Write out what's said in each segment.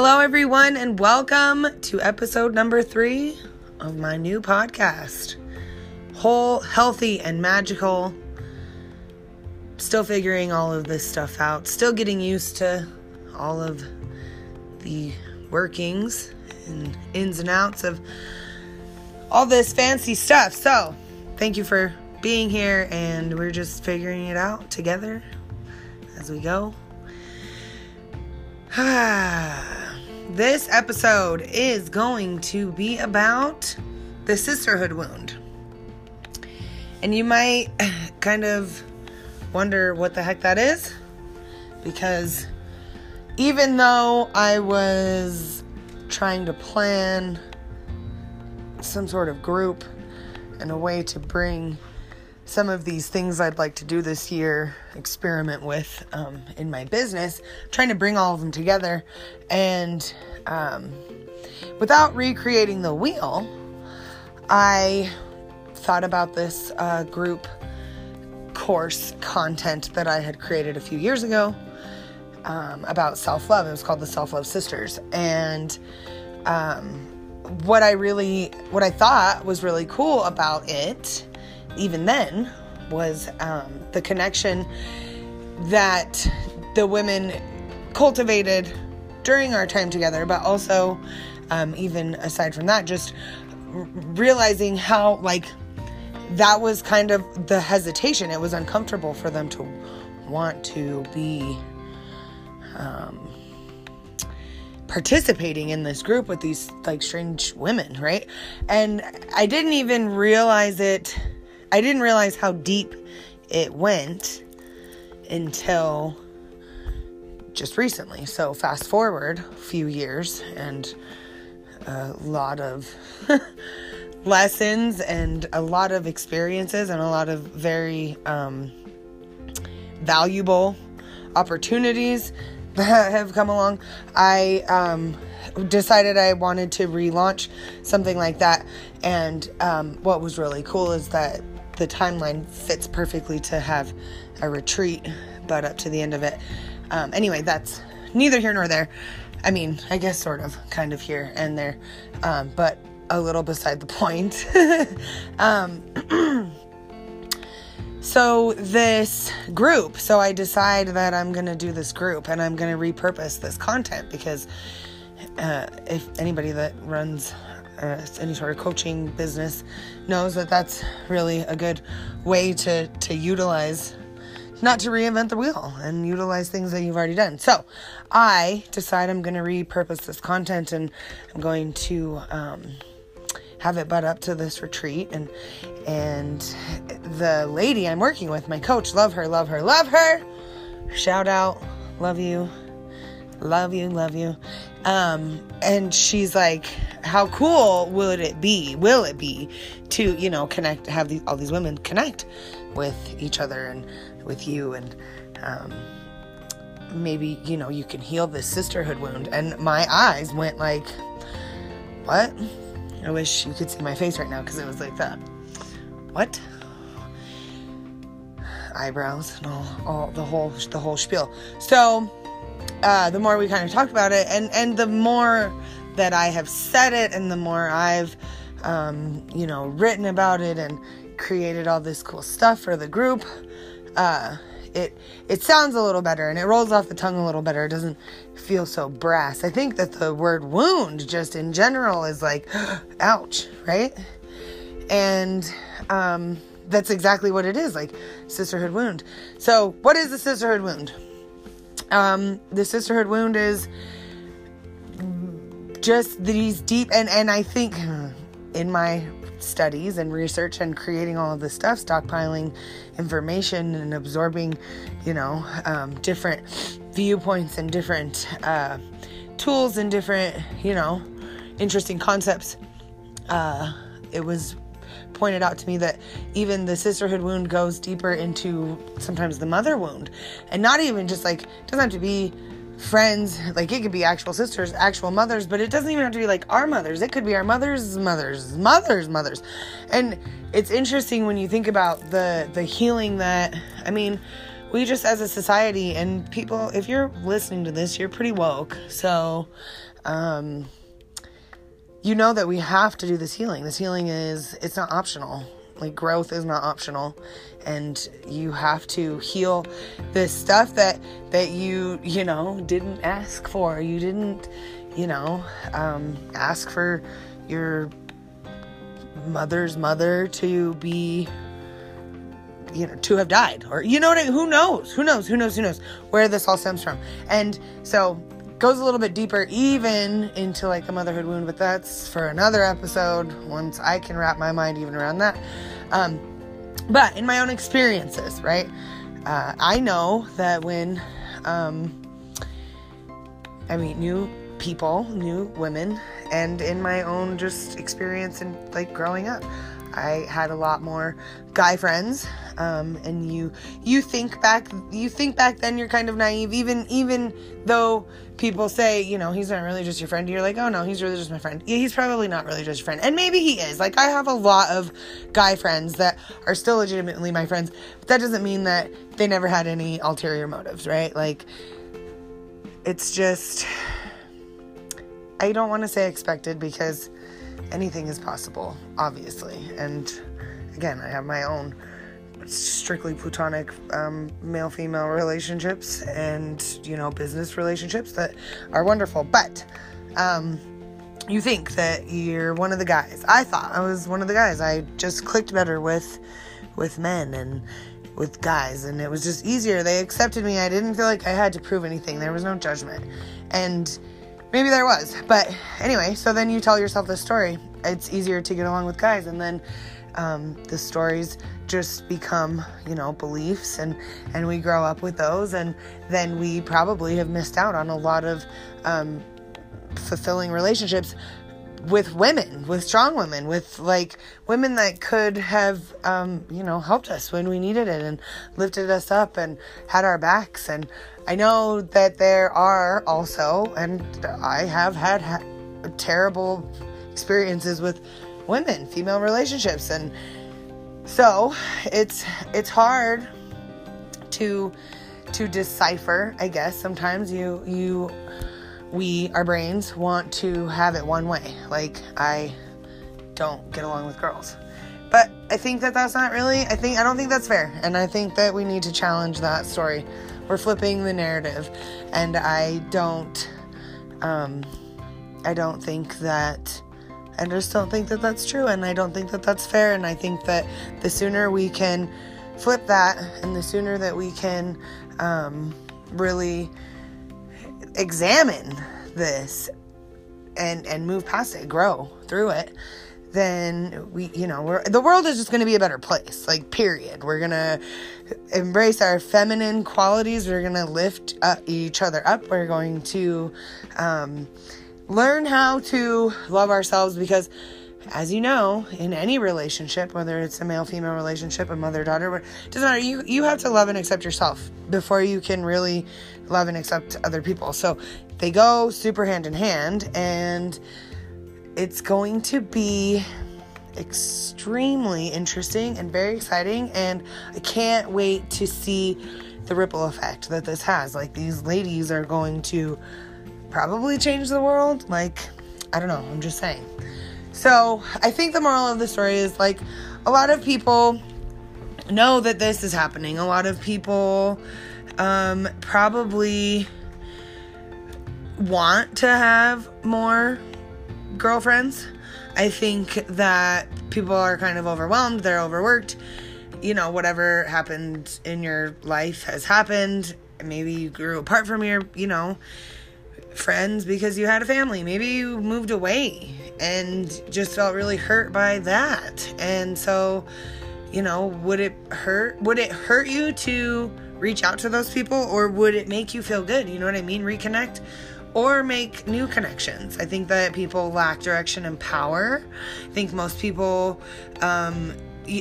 Hello, everyone, and welcome to episode number three of my new podcast. Whole, healthy, and magical. Still figuring all of this stuff out, still getting used to all of the workings and ins and outs of all this fancy stuff. So, thank you for being here, and we're just figuring it out together as we go. Ah. This episode is going to be about the sisterhood wound. And you might kind of wonder what the heck that is because even though I was trying to plan some sort of group and a way to bring some of these things I'd like to do this year, experiment with um, in my business, trying to bring all of them together. And um, without recreating the wheel, I thought about this uh, group course content that I had created a few years ago um, about self love. It was called the Self Love Sisters. And um, what I really, what I thought was really cool about it even then was um, the connection that the women cultivated during our time together, but also, um, even aside from that, just r- realizing how, like, that was kind of the hesitation. It was uncomfortable for them to want to be um, participating in this group with these, like, strange women, right? And I didn't even realize it I didn't realize how deep it went until just recently. So, fast forward a few years and a lot of lessons and a lot of experiences and a lot of very um, valuable opportunities that have come along. I um, decided I wanted to relaunch something like that. And um, what was really cool is that the timeline fits perfectly to have a retreat, but up to the end of it. Um, anyway, that's neither here nor there. I mean, I guess sort of, kind of here and there, um, but a little beside the point. um, so, this group, so I decide that I'm going to do this group and I'm going to repurpose this content because uh, if anybody that runs any sort of coaching business knows that that's really a good way to to utilize not to reinvent the wheel and utilize things that you've already done. So, I decide I'm going to repurpose this content and I'm going to um, have it butt up to this retreat and and the lady I'm working with, my coach, love her, love her, love her. Shout out, love you, love you, love you. Um, and she's like, how cool would it be? Will it be to, you know, connect, have these, all these women connect with each other and with you and, um, maybe, you know, you can heal this sisterhood wound. And my eyes went like, what? I wish you could see my face right now because it was like that. What? Eyebrows and all, all the whole, the whole spiel. So, uh, the more we kind of talked about it, and and the more that I have said it, and the more I've um, you know written about it and created all this cool stuff for the group, uh, it it sounds a little better and it rolls off the tongue a little better. It doesn't feel so brass. I think that the word wound just in general is like, ouch, right? And um, that's exactly what it is, like sisterhood wound. So, what is the sisterhood wound? Um, the sisterhood wound is just these deep and and I think in my studies and research and creating all of this stuff, stockpiling information and absorbing, you know, um, different viewpoints and different uh, tools and different, you know, interesting concepts. Uh, it was pointed out to me that even the sisterhood wound goes deeper into sometimes the mother wound. And not even just like doesn't have to be friends like it could be actual sisters actual mothers but it doesn't even have to be like our mothers. It could be our mothers mothers mothers mothers. And it's interesting when you think about the the healing that i mean we just as a society and people if you're listening to this you're pretty woke. So um you know that we have to do this healing. This healing is it's not optional. Like growth is not optional. And you have to heal this stuff that that you you know didn't ask for. You didn't you know um ask for your mother's mother to be you know to have died. Or you know what I, who knows? Who knows? Who knows? Who knows? Where this all stems from. And so goes a little bit deeper even into like a motherhood wound but that's for another episode once i can wrap my mind even around that. Um, but in my own experiences right uh, i know that when um, i meet new people new women and in my own just experience and like growing up I had a lot more guy friends, um, and you you think back you think back then you're kind of naive even even though people say you know he's not really just your friend you're like oh no he's really just my friend. Yeah, he's probably not really just your friend and maybe he is. Like I have a lot of guy friends that are still legitimately my friends but that doesn't mean that they never had any ulterior motives right? Like it's just I don't want to say expected because anything is possible, obviously. And again, I have my own strictly platonic um, male female relationships and, you know, business relationships that are wonderful. But, um, you think that you're one of the guys. I thought I was one of the guys. I just clicked better with with men and with guys and it was just easier. They accepted me. I didn't feel like I had to prove anything. There was no judgment. And maybe there was. But anyway, so then you tell yourself this story. It's easier to get along with guys, and then um, the stories just become, you know, beliefs, and and we grow up with those, and then we probably have missed out on a lot of um, fulfilling relationships with women, with strong women, with like women that could have, um, you know, helped us when we needed it and lifted us up and had our backs. And I know that there are also, and I have had ha- terrible experiences with women, female relationships, and so it's it's hard to to decipher. I guess sometimes you you we, our brains, want to have it one way. Like, I don't get along with girls. But I think that that's not really, I think, I don't think that's fair. And I think that we need to challenge that story. We're flipping the narrative. And I don't, um, I don't think that, I just don't think that that's true. And I don't think that that's fair. And I think that the sooner we can flip that and the sooner that we can, um, really examine this and and move past it, grow through it, then we, you know, the world is just going to be a better place. Like period. We're going to embrace our feminine qualities. We're going to lift up each other up. We're going to um, learn how to love ourselves because as you know, in any relationship, whether it's a male female relationship, a mother daughter, it doesn't matter. You you have to love and accept yourself before you can really love and accept other people. So they go super hand in hand, and it's going to be extremely interesting and very exciting. And I can't wait to see the ripple effect that this has. Like these ladies are going to probably change the world. Like I don't know. I'm just saying. So I think the moral of the story is like a lot of people know that this is happening. A lot of people um, probably want to have more girlfriends. I think that people are kind of overwhelmed, they're overworked. You know, whatever happened in your life has happened. Maybe you grew apart from your, you know, friends because you had a family. Maybe you moved away and just felt really hurt by that. And so, you know, would it hurt? Would it hurt you to reach out to those people or would it make you feel good? You know what I mean? Reconnect or make new connections. I think that people lack direction and power. I think most people, um,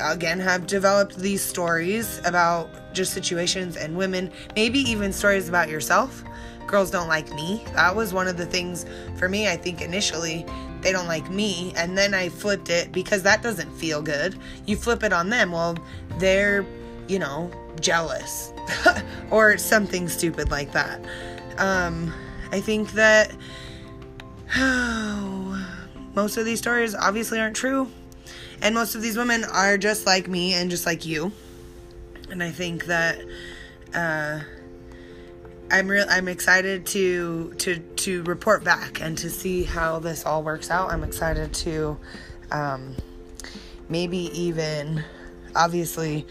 again, have developed these stories about just situations and women, maybe even stories about yourself girls don't like me. That was one of the things for me, I think initially, they don't like me. And then I flipped it because that doesn't feel good. You flip it on them. Well, they're, you know, jealous or something stupid like that. Um, I think that oh, most of these stories obviously aren't true. And most of these women are just like me and just like you. And I think that uh, I'm real I'm excited to to to report back and to see how this all works out. I'm excited to um, maybe even obviously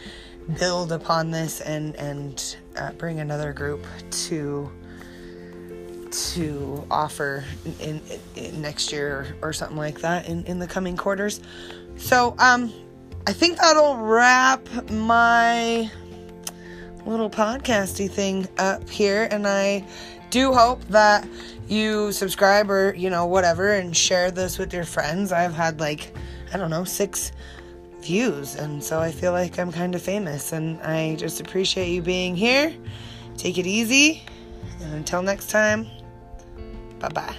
build upon this and and uh, bring another group to to offer in, in, in next year or, something like that in, in the coming quarters. So um I think that'll wrap my little podcasty thing up here and I do hope that you subscribe or you know whatever and share this with your friends. I've had like I don't know, 6 views and so I feel like I'm kind of famous and I just appreciate you being here. Take it easy and until next time, bye-bye.